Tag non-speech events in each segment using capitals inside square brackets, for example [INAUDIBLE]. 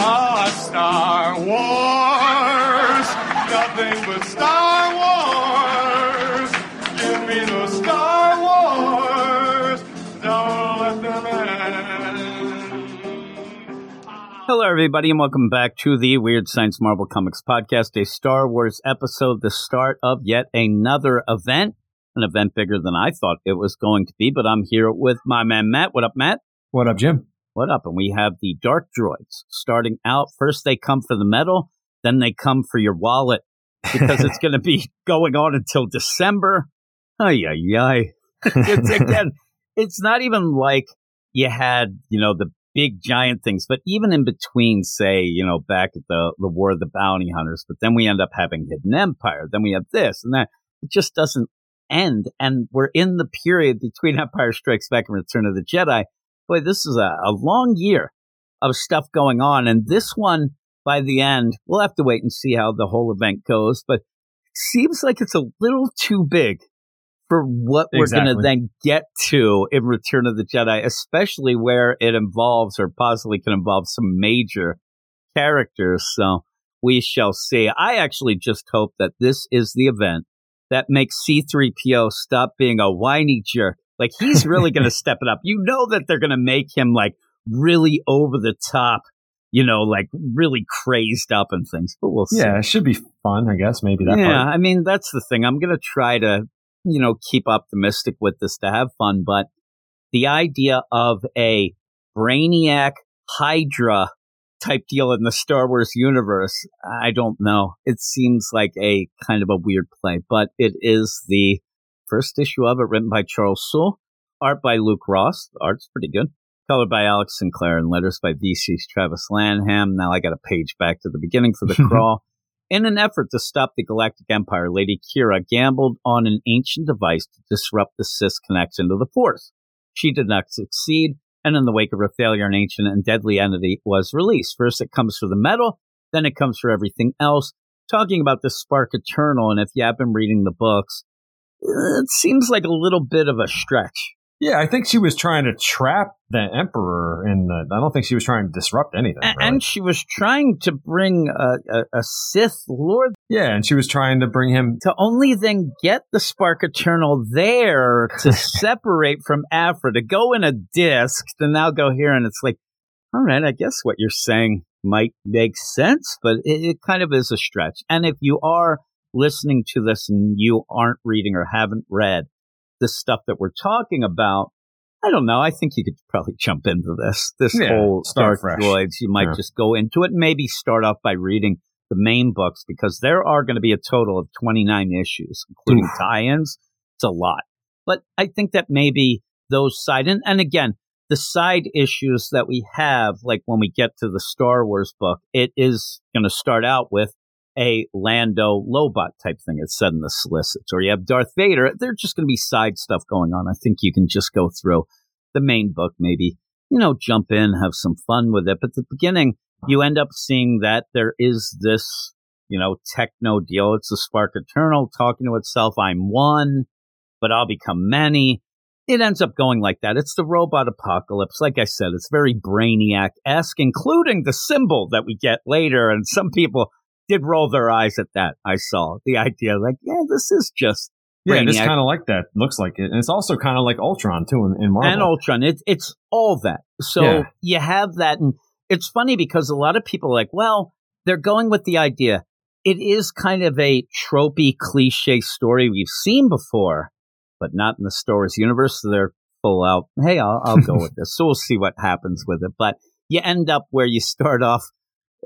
Star Wars. Nothing but Star Wars. Give me the Star Wars. Don't let them end. Hello, everybody, and welcome back to the Weird Science Marvel Comics podcast, a Star Wars episode, the start of yet another event, an event bigger than I thought it was going to be. But I'm here with my man Matt. What up, Matt? What up, Jim? What up? And we have the Dark Droids starting out. First, they come for the metal, then they come for your wallet because it's [LAUGHS] going to be going on until December. Ay, ay, ay. [LAUGHS] It's, again, it's not even like you had, you know, the big giant things, but even in between, say, you know, back at the, the War of the Bounty Hunters, but then we end up having Hidden Empire, then we have this and that. It just doesn't end. And we're in the period between Empire Strikes Back and Return of the Jedi. Boy, this is a, a long year of stuff going on. And this one, by the end, we'll have to wait and see how the whole event goes, but it seems like it's a little too big for what we're going to then get to in Return of the Jedi, especially where it involves or possibly can involve some major characters. So we shall see. I actually just hope that this is the event that makes C3PO stop being a whiny jerk. Like he's really going [LAUGHS] to step it up. You know that they're going to make him like really over the top, you know, like really crazed up and things. But we'll see. Yeah, it should be fun, I guess. Maybe that yeah, part. I mean that's the thing. I'm going to try to, you know, keep optimistic with this to have fun, but the idea of a brainiac Hydra type deal in the Star Wars universe, I don't know. It seems like a kind of a weird play, but it is the first issue of it written by Charles Soule, art by Luke Ross. The art's pretty good. Colored by Alex Sinclair and letters by VC's Travis Lanham. Now I got a page back to the beginning for the [LAUGHS] crawl. In an effort to stop the Galactic Empire, Lady Qi'ra gambled on an ancient device to disrupt the Sith connection to the Force. She did not succeed, and in the wake of her failure, an ancient and deadly entity was released. First, it comes for the metal, then it comes for everything else. Talking about the Spark Eternal, and if you have been reading the books, it seems like a little bit of a stretch. Yeah, I think she was trying to trap the Emperor, and I don't think she was trying to disrupt anything. A- really. And she was trying to bring a, a, a Sith Lord yeah, and she was trying to bring him. to only then get the Spark Eternal there to [LAUGHS] separate from Aphra, to go in a disc, to now go here. And it's like, all right, I guess what you're saying might make sense, but it, it kind of is a stretch. And if you are listening to this and you aren't reading or haven't read the stuff that we're talking about, I don't know. I think you could probably [LAUGHS] jump into this. This Yeah, whole Star. Droids, you might Yeah. just go into it and maybe start off by reading the main books because there are going to be a total of 29 issues, including Oof. tie-ins. It's a lot. But I think that maybe those side, and, and again, the side issues that we have, like when we get to the Star Wars book, it is going to start out with a Lando Lobot type thing. It's said in the solicits, or you have Darth Vader. They're just going to be side stuff going on. I think you can just go through the main book, maybe, you know, jump in, have some fun with it. But at the beginning, you end up seeing that there is this, you know, techno deal. It's the Spark Eternal talking to itself. I'm one, but I'll become many. It ends up going like that. It's the robot apocalypse. Like I said, it's very brainiac esque, including the symbol that we get later. And some people did roll their eyes at that. I saw the idea like, yeah, this is just Yeah, it's kind of like that. Looks like it, and it's also kind of like Ultron too in, in Marvel. and Ultron. It's it's all that. So Yeah. you have that, and it's funny because a lot of people are like, well, they're going with the idea. It is kind of a tropey, cliche story we've seen before, but not in the Star Wars universe. So they're full out. Hey, I'll, I'll go [LAUGHS] with this. So we'll see what happens with it. But you end up where you start [LAUGHS] off.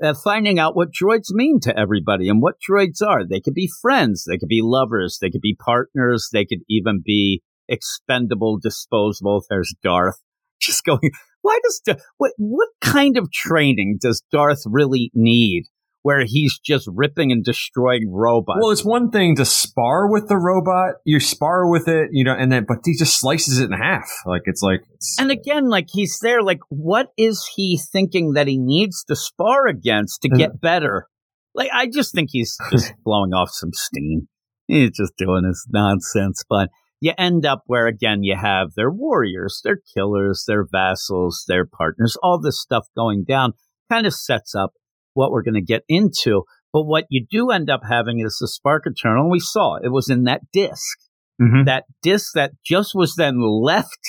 Uh, finding out what droids mean to everybody and what droids are. They could be friends, they could be lovers, they could be partners, they could even be expendable, disposable. There's Darth. [LAUGHS] Just going, why does, what, what kind of training does Darth really need where he's just ripping and destroying robots? Well, it's one thing to spar with the robot. You spar with it, you know, and then but he just slices it in half. Like it's like it's, and again, like he's there, like, what is he thinking that he needs to spar against to uh-huh. get better? Like, I just think he's just [LAUGHS] blowing off some steam. He's just doing his nonsense. But you end up where, again, you have their warriors, their killers, their vassals, their partners, all this stuff going down. kind of sets up what we're going to get into. But what you do end up having is the spark eternal. And we saw it was in that disk, Mhm. that disk that just was then left,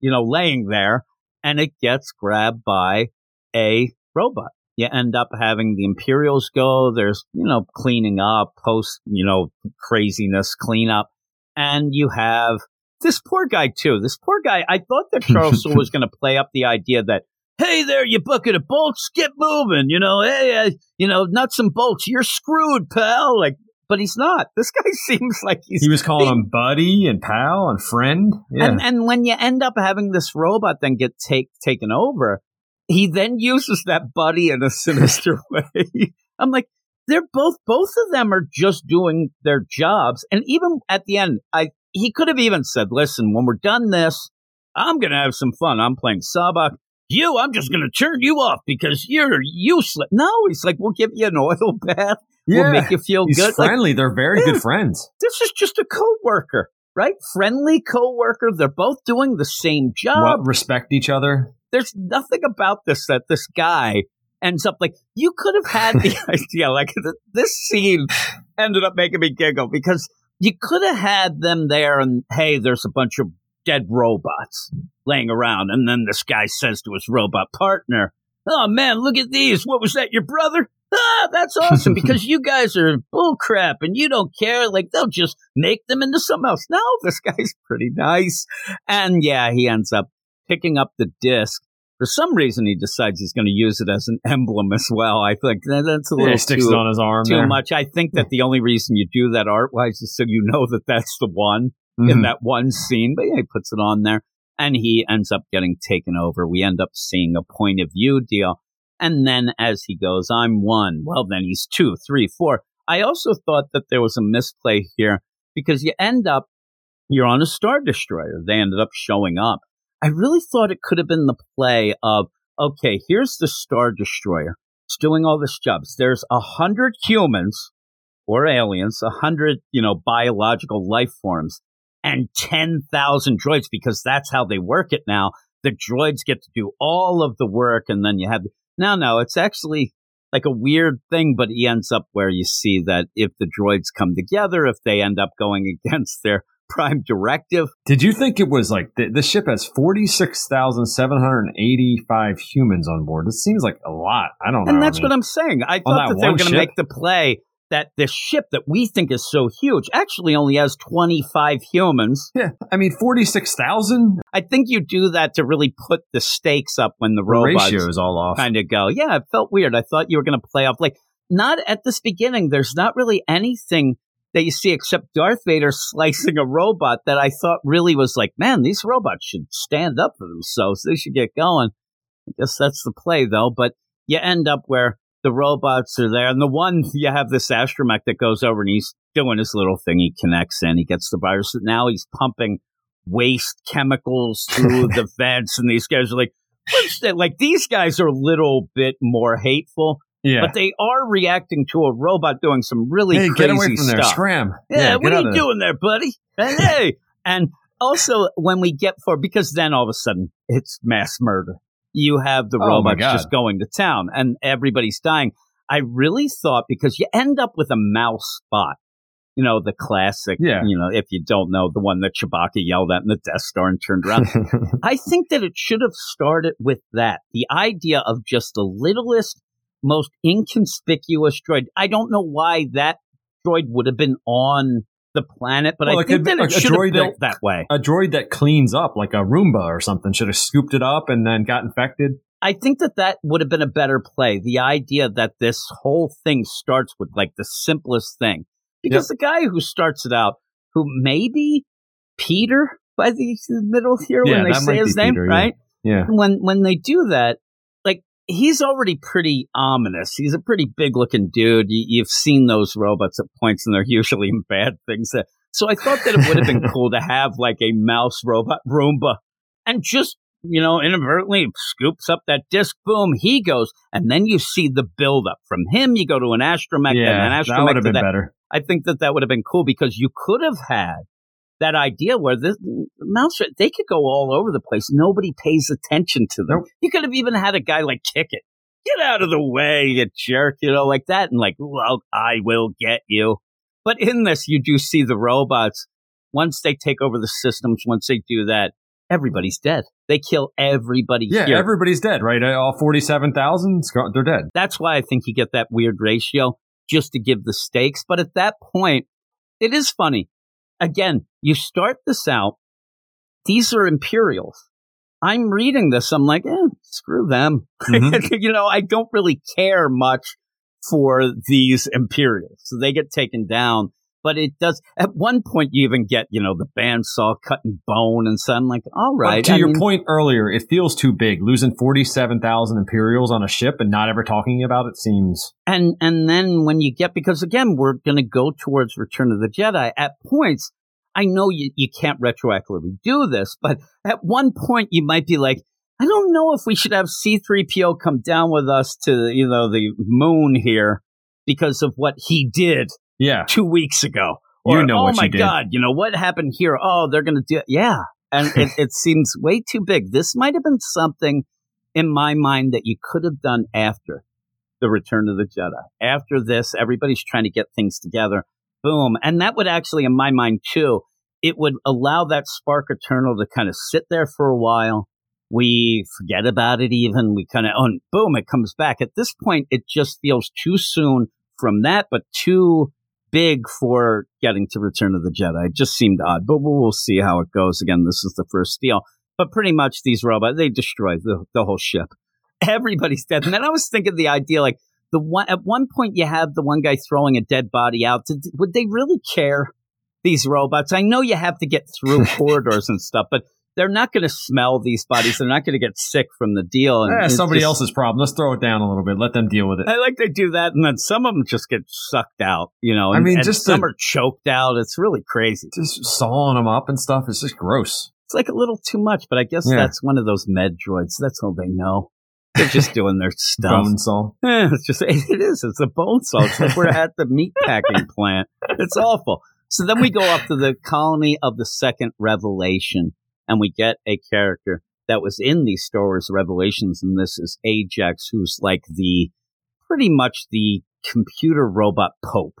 you know, laying there and it gets grabbed by a robot. You end up having the Imperials go. There's, you know, cleaning up, post, you know, craziness, cleanup. And you have this poor guy too. This poor guy. I thought that [LAUGHS] Charles was going to play up the idea that, hey there, you bucket of bolts, get moving. You know, hey, uh, you know, nuts and bolts, you're screwed, pal. Like, but he's not. [LAUGHS] This guy seems like he's. He was calling him buddy and pal and friend. Yeah. And and when you end up having this robot then get take taken over, he then uses that buddy in a sinister [LAUGHS] way. I'm like, they're both both of them are just doing their jobs. And even at the end, I he could have even said, Listen, when we're done this, I'm gonna have some fun. I'm playing sabacc. You, I'm just gonna turn you off because you're useless. No, he's like, We'll give you an [LAUGHS] oil bath. yeah. We'll make you feel He's good. Like, friendly. They're very Yeah. good friends. this is just a coworker, right? Friendly coworker. They're both doing the same job. Well, respect each other. There's nothing about this that this guy ends up like. You could have had the [LAUGHS] idea. Like th- this scene ended up making me giggle because you could have had them there, and hey, there's a bunch of dead robots laying around, and then this guy says to his robot partner, "Oh man, look at these! What was that? Your brother?" Ah, that's awesome [LAUGHS] because you guys are bullcrap and you don't care. Like they'll just make them into something else. No, [LAUGHS] this guy's pretty nice. And yeah, he ends up picking up the disc. For some reason, he decides he's going to use it as an [LAUGHS] emblem as well. I think that's a little he sticks too, it on his arm. too there. much. I think that the only reason you do that art wise is so you know that that's the one in Mhm. that one scene. But yeah, he puts it on there and he ends up getting taken over. We end up seeing a point of view deal. And then as he goes, I'm one. Well, then he's two, three, four. I also thought that there was a misplay here because you end up, you're on a Star Destroyer. They ended up showing up. I really thought it could have been the play of, okay, here's the Star Destroyer. It's doing all this jobs. There's a hundred humans or aliens, a hundred, you know, biological life forms and 10,000 droids because that's how they work it now. The droids get to do all of the work and then you have, no, no, it's actually like a weird thing, but he ends up where you see that if the droids come together, if they end up going [LAUGHS] against their prime directive, Did you think it was like the, the ship has 46,785 humans on board? It seems like a lot. I don't know. And that's I mean, what I'm saying. I thought that that, they were going to make the play that this ship that we think is so huge actually only has 25 humans. Yeah. I mean, 46,000? I think you do that to really put the stakes up when the The robots ratio is all off. kind of go. Yeah, it felt weird. I thought you were going to play off like not at this beginning. There's not really anything that you see except Darth Vader [LAUGHS] slicing a robot that I thought really was like, man, these robots should stand up for themselves. They should get going. I guess that's the play though. But you end up where the robots are there, and the one you have this astromech that goes over and he's doing his little thing. He connects in, he gets the virus. Now he's pumping waste chemicals through [LAUGHS] the vents, and these guys are like, what's that? Like these guys are a little bit more hateful, yeah. but they are reacting to a robot doing some really hey, crazy get away from there. stuff. Scram. Yeah, get what are you there. doing there, buddy? Hey. and also when we get for because then all of a sudden it's mass murder. You have the Oh, robots just going to town and everybody's dying. I really thought because you end up with a mouse spot. You know, the classic, Yeah. you know, if you don't know, the one that Chewbacca yelled at in the Death Star and turned around. [LAUGHS] I think that it should have started with that. The idea of just the littlest, most inconspicuous droid. I don't know why that droid would have been on the planet, but Well, I think could that like it a should have droid built that- that way. a droid that cleans up, like a Roomba or something, should have scooped it up and then got infected. I think that that would have been a better play. The idea that this whole thing starts with like the simplest thing. Because the guy who starts it out, who maybe Peter by the middle here Yeah, when they say his name, Peter, right? Yeah. when when they do that, he's already pretty ominous. He's a pretty big looking dude. You, you've seen those robots at points, and they're [LAUGHS] usually in bad things. Uh, So I thought that it would have been [LAUGHS] cool to have like a mouse robot Roomba, and just you know inadvertently scoops up that disc. Boom, he goes, and then you see the build up from him. You go to an astromech, then an astromech that would have been that. better. I think that that would have been cool because you could have had that idea where the mouse they could go all over the place. Nobody pays attention to them. Nope. You could have even had a guy like kick it. get out of the way, you jerk, you know, like that. And like, well, I will get you. But in this, you do see the robots. Once they take over the systems, once they do that, everybody's dead. They kill everybody Yeah, here. everybody's dead, right? Uh, all 47,000, they're dead. That's why I think you get that weird ratio just to give the stakes. But at that point, it is funny. Again, you start this out. These are Imperials. I'm reading this. I'm like, eh, screw them. Mhm. [LAUGHS] you know, I don't really care much for these Imperials. So they get taken down. But it does, at one point, you even get, you know, the bandsaw cutting bone and so I'm like, all right. But to I your mean, point earlier, it feels too big. Losing 47,000 Imperials on a ship and not ever talking about it seems. And and then when you get because again we're going to go towards Return of the Jedi at points. I know you you can't retroactively do this, but at one point you might be like, I don't know if we should have C3PO come down with us to you know the moon here because of what he did Yeah. two weeks ago. You know oh what my you did." god, you know what happened here? Oh, they're going to do it. yeah, and it, [LAUGHS] it seems way too big. This might have been something in my mind that you could have done after the Return of the Jedi. After this, everybody's trying to get things together. Boom, and that would actually, in my mind too, it would allow that spark eternal to kind of sit there for a while. We forget about it even. We kind of, oh, and boom, it comes back. At this point, it just feels too soon from that, but too big for getting to Return of the Jedi. It just seemed odd, but we'll, see how it goes. Again, this is the first deal. But pretty much these robots, they destroy the, the whole ship. [LAUGHS] Everybody's dead. And then I was thinking the idea like the one, at one point you have the one guy throwing a dead body out. Did, would they really care? These robots. I know you have to get through [LAUGHS] corridors and stuff, but they're not going to smell these bodies. They're not going to get sick from the deal. And Eh, it's somebody just- else's problem. Let's throw it down a little bit. Let them deal with it. I like they do that, and then some of them just get sucked out. You know, I mean, and just some the- are choked out. It's really crazy. Just sawing them up and stuff. It's just gross. It's like a little too much, but I guess Yeah. that's one of those med droids. That's all they know. They're just doing their [LAUGHS] stuff. Bone saw. Eh, it's just [LAUGHS] it is. It's a bone saw. It's like we're at the meat packing plant. It's awful. So then we go up to the colony of the second revelation, and we get a character that was in the Star Wars Revelations, and this is Ajax, who's like the pretty much the computer robot pope.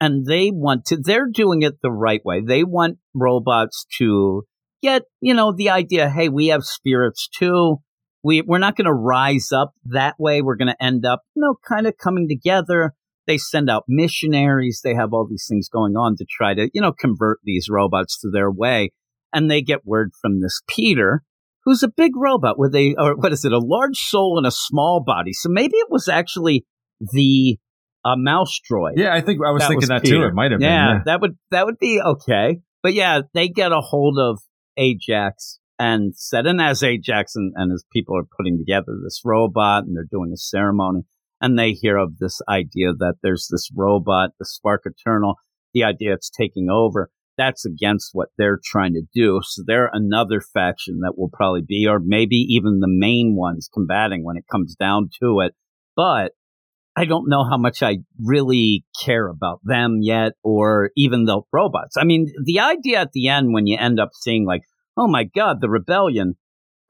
And they want to. They're doing it the right way. They want robots to get, you know, the idea. Hey, we have spirits too we we're not going to rise up that way. We're going to end up, you know, kind of coming together. They send out missionaries. They have all these things going on to try to, you know, convert these robots to their way. And they get word from this Peter, who's a big robot with a, or what is it, a large soul and a small body. So maybe it was actually the uh, mouse droid. Yeah, I think I was That thinking was that Peter. too. It might have yeah, been. Yeah, that would that would be okay. But yeah, they get a hold of Ajax and said, and as Ajax and, and his people are putting together this robot and they're doing a ceremony, and they hear of this idea that there's this robot, the Spark Eternal, the idea it's taking over. That's against what they're trying to do. So they're another faction that will probably be, or maybe even the main ones combating when it comes down to it. But I don't know how much I really care about them yet, or even the robots. I mean, the idea at the end when you end up seeing like, oh my god, the rebellion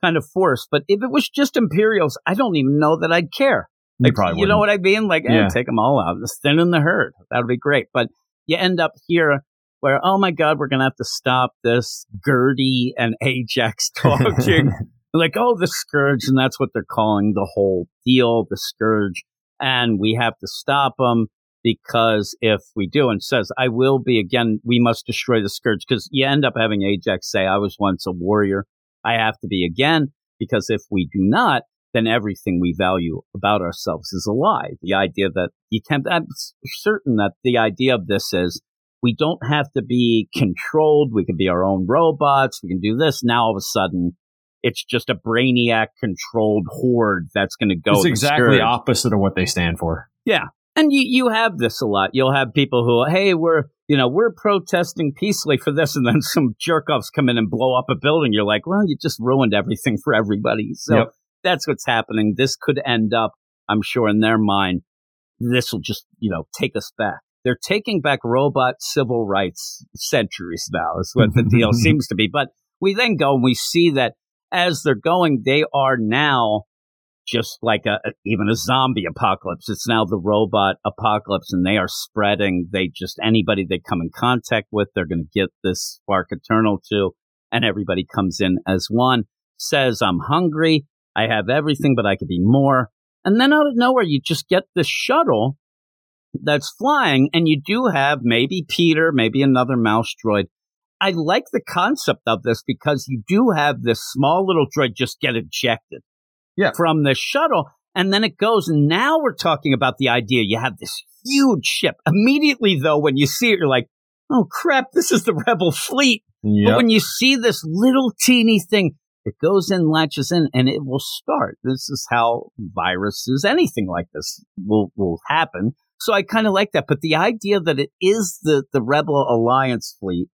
kind of force. But if it was just Imperials, I don't even know that I'd care. You Like, probably you know wouldn't. what I mean? Like, eh, take them all out, just thin in the herd. That would be great. But you end up here where, oh my god, we're gonna have to stop this Gertie and Ajax [LAUGHS] talking. [LAUGHS] like, oh, the scourge, and that's what they're calling the whole deal, the scourge. And we have to stop them because if we do, and says, I will be again, we must destroy the scourge because you end up having Ajax say, I was once a warrior. I have to be again because if we do not, then everything we value about ourselves is a lie. The idea that you can't, I'm certain that the idea of this is we don't have to be controlled. We can be our own robots. We can do this. Now all of a sudden, it's just a brainiac controlled horde that's going to go. it's exactly opposite of what they stand for. Yeah. And you, you have this a lot. You'll have people who, hey, we're, you know, we're protesting peacefully for this. And then [LAUGHS] some jerk offs come in and blow up a building. You're like, well, you just ruined everything for everybody. So Yep. That's what's happening. This could end up, I'm sure in their mind, this will just, you know, take us back. They're taking back robot civil rights centuries now is what the deal [LAUGHS] seems to be. But we then go and we see that as they're going, they are now just like a even a zombie apocalypse. It's now the robot apocalypse, and they are spreading. They just anybody they come in contact with, they're going to get this spark eternal to, and everybody comes in as one. Says, "I'm hungry. I have everything, but I could be more." And then out of nowhere, you just get this shuttle that's flying, and you do have maybe Peter, maybe another mouse droid. I like the concept of this because you do have this small little droid just get ejected Yeah. from the shuttle. And then it goes. And now we're talking about the idea you have this huge ship. Immediately, though, when you see it, you're like, oh crap, this is the rebel fleet. But when you see this little teeny thing, it goes in, latches in, and it will start. This is how viruses, anything like this, will will happen. So I kind of like that. But the idea that it is the the Rebel Alliance fleet,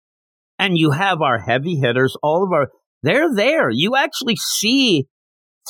and you have our heavy hitters, all of our, they're there. You actually see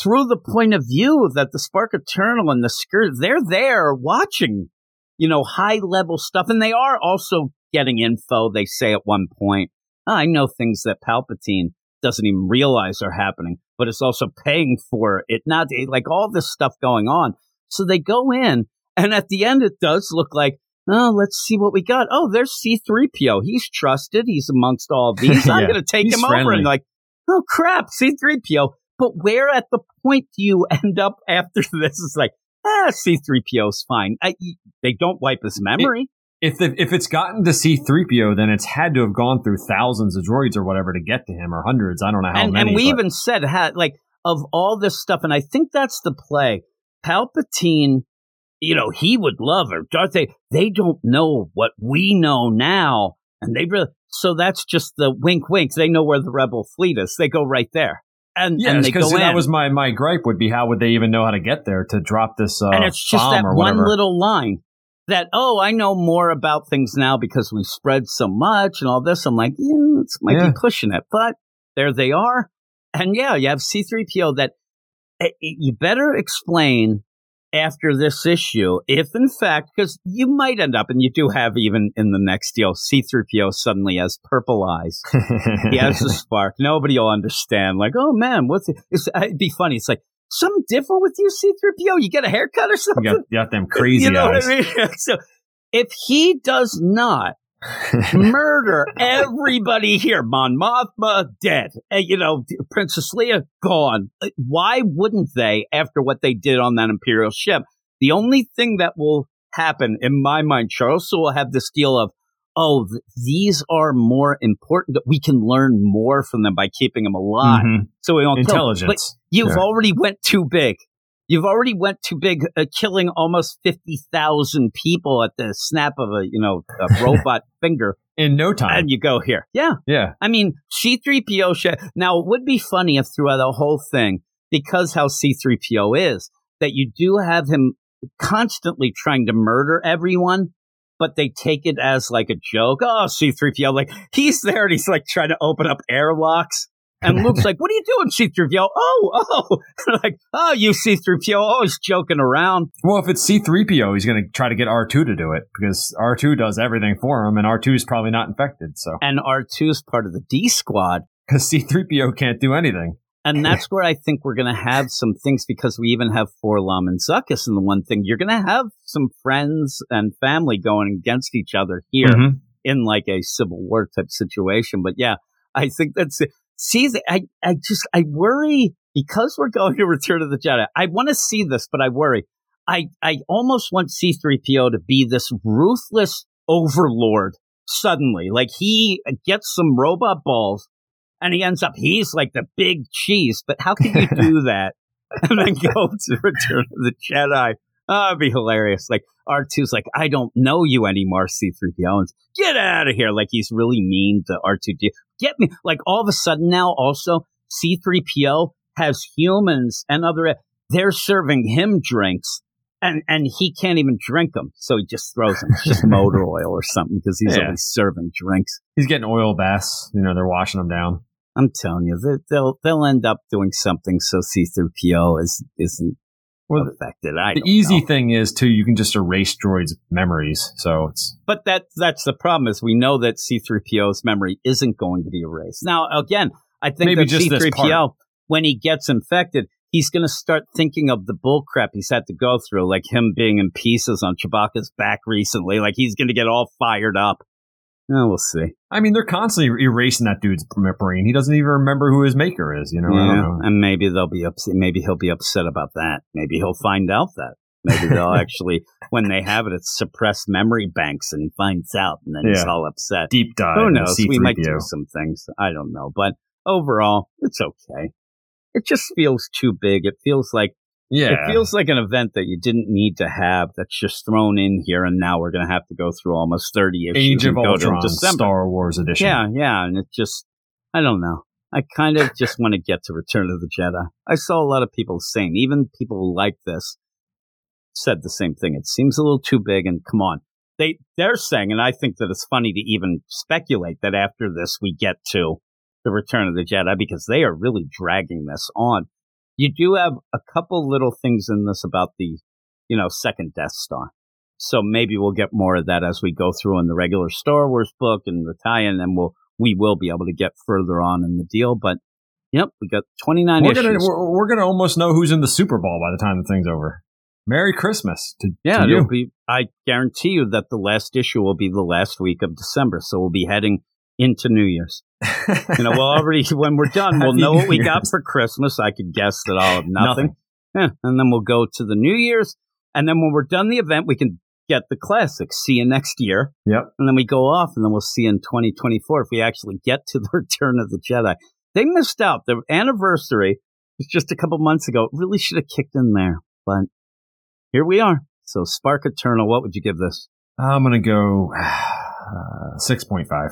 through the point of view that the Spark Eternal and the Scourge, they're there watching, you know, high level stuff, and they are also getting info. They say at one point, "Oh, I know things that Palpatine doesn't even realize are happening, but it's also paying for it. Not like all this stuff going on. So they go in, and at the end, it does look like, oh, let's see what we got. Oh, there's C3PO. He's trusted. He's amongst all [LAUGHS] these. I'm going to take he's him over. And like, oh, crap, C3PO. But where at the point do you [LAUGHS] end up after this? Is like, ah, C3PO's fine. I, they don't wipe his memory. If the, if it's gotten to C-3PO, then it's had to have gone through thousands of droids or whatever to get to him, or hundreds. I don't know how and, many. and we but- even said ha like of all this stuff, and I think that's the play. Palpatine, you know, he would love her. Darth, they they don't know what we know now, and they really. So that's just the wink, wink. They know where the rebel fleet is. They go right there, and Yes, they because that was my, my gripe would be how would they even know how to get there to drop this uh, and it's just bomb that one little line that oh I know more about things now because we spread so much and all this. I'm like, yeah, this might Yeah. be pushing it, but there they are, and yeah, you have C3PO that eh, you better explain after this issue if in fact because you might end up and you do have even in the next deal C3PO suddenly has purple eyes he has a [LAUGHS] spark. Nobody will understand. Like, oh man, what's it? It's, it'd be funny. It's like something different with you, C3PO. You get a haircut or something. you got, [LAUGHS] you got them crazy you know eyes. what I mean? [LAUGHS] so if he does not [LAUGHS] murder everybody here, Mon Mothma dead, and, you know, Princess Leia gone. Uh, Why wouldn't they after what they did on that Imperial ship? The only thing that will happen in my mind, Charles, so will have this deal of, oh, th- these are more important. We can learn more from them by keeping them alive. Mhm. So we don't kill 'em. But Intelligence. You've Yeah. already went too big. You've already went too big, uh, killing almost fifty thousand people at the snap of a you know a [LAUGHS] robot finger, In no time. and you go here. Yeah, yeah. I mean C three PO. Now it would be funny if throughout the whole thing, because how C three PO is, that you do have him constantly trying to murder everyone. But they take it as like a joke. Oh, C3PO, like he's there and he's like trying to open up airlocks. And [LAUGHS] Luke's like, "What are you doing, C-3PO?" Oh, oh, [LAUGHS] like, oh, you C-3PO, always joking around. Well, if it's C-3PO, he's going to try to get R2 to do it because R2 does everything for him, and R2 is probably not infected. So And R2 is part of the D Squad, [LAUGHS] because C-3PO can't do anything. And that's where I think we're going to have some things because we even have 4-LOM and Zuckuss. And the one thing you're going to have some friends and family going against each other here Mhm. in like a civil war type situation. But yeah, I think that's it. See, the- I, I just, I worry because we're going to Return of the Jedi. I want to see this, but I worry. I, I almost want C3PO to be this ruthless overlord suddenly. Like he gets some robot balls and he ends up, he's like the big cheese. But how can you [LAUGHS] do that [LAUGHS] and then go [LAUGHS] to Return of the Jedi? Oh, it'd be hilarious. Like R2's like, I don't know you anymore, C3PO. And get out of here. Like he's really mean to R2D. Get me. Like all of a sudden now also C3PO has humans and other, they're serving him drinks and, and he can't even drink them. So he just throws them. It's just motor oil or something because he's Yeah. always serving drinks. He's getting oil baths. You know, they're washing them down. I'm telling you, they- they'll, they'll end up doing something so C3PO is, isn't Well, the- affected. I the easy know. thing is too, you can just erase droids' memories. So it's But that that's the problem is we know that C3PO's memory isn't going to be erased. Now, again, I think Maybe that just C3PO, when he gets infected, he's going to start thinking of the bullcrap he's had to go through, like him being in pieces on Chewbacca's back recently. Like he's going to get all fired up. Oh, we'll see. I mean, they're constantly erasing that dude's brain. He doesn't even remember who his maker is. You know, yeah, know. and maybe they'll be upset. Maybe he'll be upset about that. Maybe he'll find out that. Maybe they'll [LAUGHS] actually, when they have it, it's suppressed memory banks, and he finds out, and then yeah. he's all upset. Deep dive. Who knows? We might do some things. I don't know, but overall, it's okay. It just feels too big. It feels like yeah. It feels like an event that you didn't need to have that's just thrown in here, and now we're going to have to go through almost 30 issues. Age of Ultron, Star Wars edition. Yeah, yeah. And it just, I don't know. I kind of just want to get to Return of the Jedi. I saw a lot of people saying, even people like this, said the same thing. It seems a little too big, and come on. They, they're saying, and I think that it's funny to even speculate that after this we get to the Return of the Jedi because they are really dragging this on you do have a couple little things in this about the, you know, second Death Star. So maybe we'll get more of that as we go through in the regular Star Wars book and the tie-in, and we'll we will be able to get further on in the deal. But yep, we got twenty nine we're issues. Gonna, we're, we're gonna almost know who's in the Super Bowl by the time the thing's over. Merry Christmas to, yeah, to you. Be, I guarantee you that the last issue will be the last week of December, so we'll be heading into New Year's. you know, we'll already [LAUGHS] when we're done, we'll know what we got for Christmas. I could guess that I'll have [LAUGHS] nothing. nothing. Yeah, and then we'll go to the New Year's, and then when we're done the event, we can get the classics. See you next year. Yep. And then we go off, and then we'll see in 2024 if we actually get to the [LAUGHS] Return of the Jedi. They missed out. The anniversary was just a couple months ago. It really should have kicked in there, but here we are. So Spark Eternal, what would you give this? I'm gonna go uh, [SIGHS] six point five.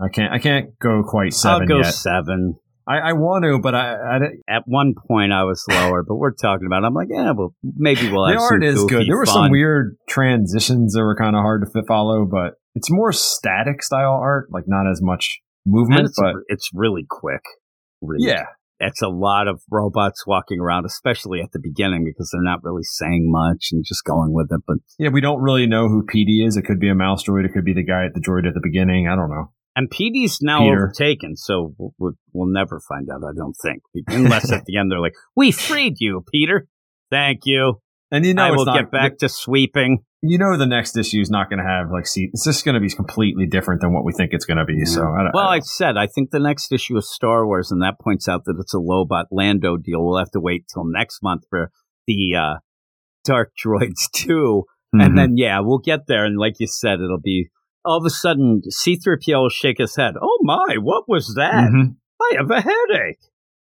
I can't. I can't go quite 7 I'll go yet. seven. I, I want to, but I, I, at one point I was slower. but we're talking about. It. I'm like, yeah, well, maybe we'll. the art is good. There were fun. some weird transitions that were kind of hard to follow, but it's more static style art, like not as much movement. It's, but it's really quick. Really yeah, it's a lot of robots walking around, especially at the beginning because they're not really saying much and just going with it. But yeah, we don't really know who PD is. It could be a mouse droid. It could be the guy at the droid at the beginning. I don't know. And PD's now Peter. overtaken, so we'll, we'll, never find out, I don't think. Unless at the end they're like, we freed you, Peter. Thank you. And you know, I will not, get back to sweeping. You know, the next issue is not going to have like see. It's just going to be completely different than what we think it's going to be. Yeah. So, I well, I, I, said I think the next issue is Star Wars, and that points out that it's a Lobot Lando deal. We'll have to wait till next month for the uh, Dark Droids [LAUGHS] 2 mm-hmm. and then yeah, we'll get there. And like you said, it'll be all of a sudden C3PO will shake his head. Oh my, what was that? Mm-hmm. I have a headache.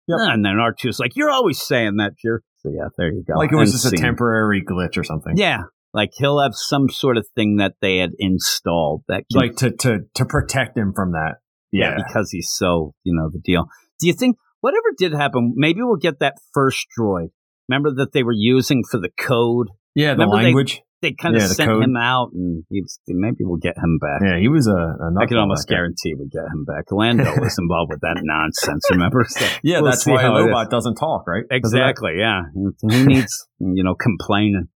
Yep. And then R2's like, You're always saying that, Jer. So yeah, there you go. Like it was just a temporary glitch or something. Yeah. Like he'll have some sort of thing that they had installed that can, like to to to protect him from that. Yeah. yeah, because he's so you know the deal. Do you think whatever did happen? Maybe we'll get that first droid. Remember that they were using for the code. Yeah, the Remember language they kind of yeah, sent him out, and was, maybe we'll get him back. Yeah, he was a. a I can almost guarantee we get him back. Lando was [LAUGHS] involved with that nonsense. Remember? So [LAUGHS] yeah, we'll that's why Lobot doesn't talk, right? Exactly. Yeah, he needs you know complaining.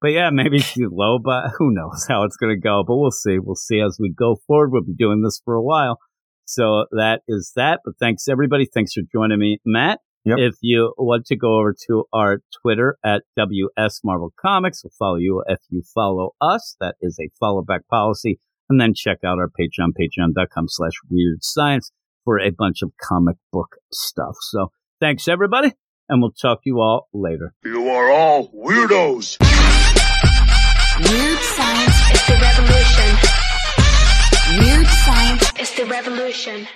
But yeah, maybe Lobot. Who knows how it's going to go? But we'll see. We'll see as we go forward. We'll be doing this for a while. So that is that. But thanks everybody. Thanks for joining me, Matt. Yep. If you want to go over to our Twitter at WS Marvel Comics, we'll follow you. If you follow us, that is a follow back policy. And then check out our Patreon, patreon.com slash weird science for a bunch of comic book stuff. So thanks everybody, and we'll talk to you all later. You are all weirdos. Weird science is the revolution. Weird science is the revolution.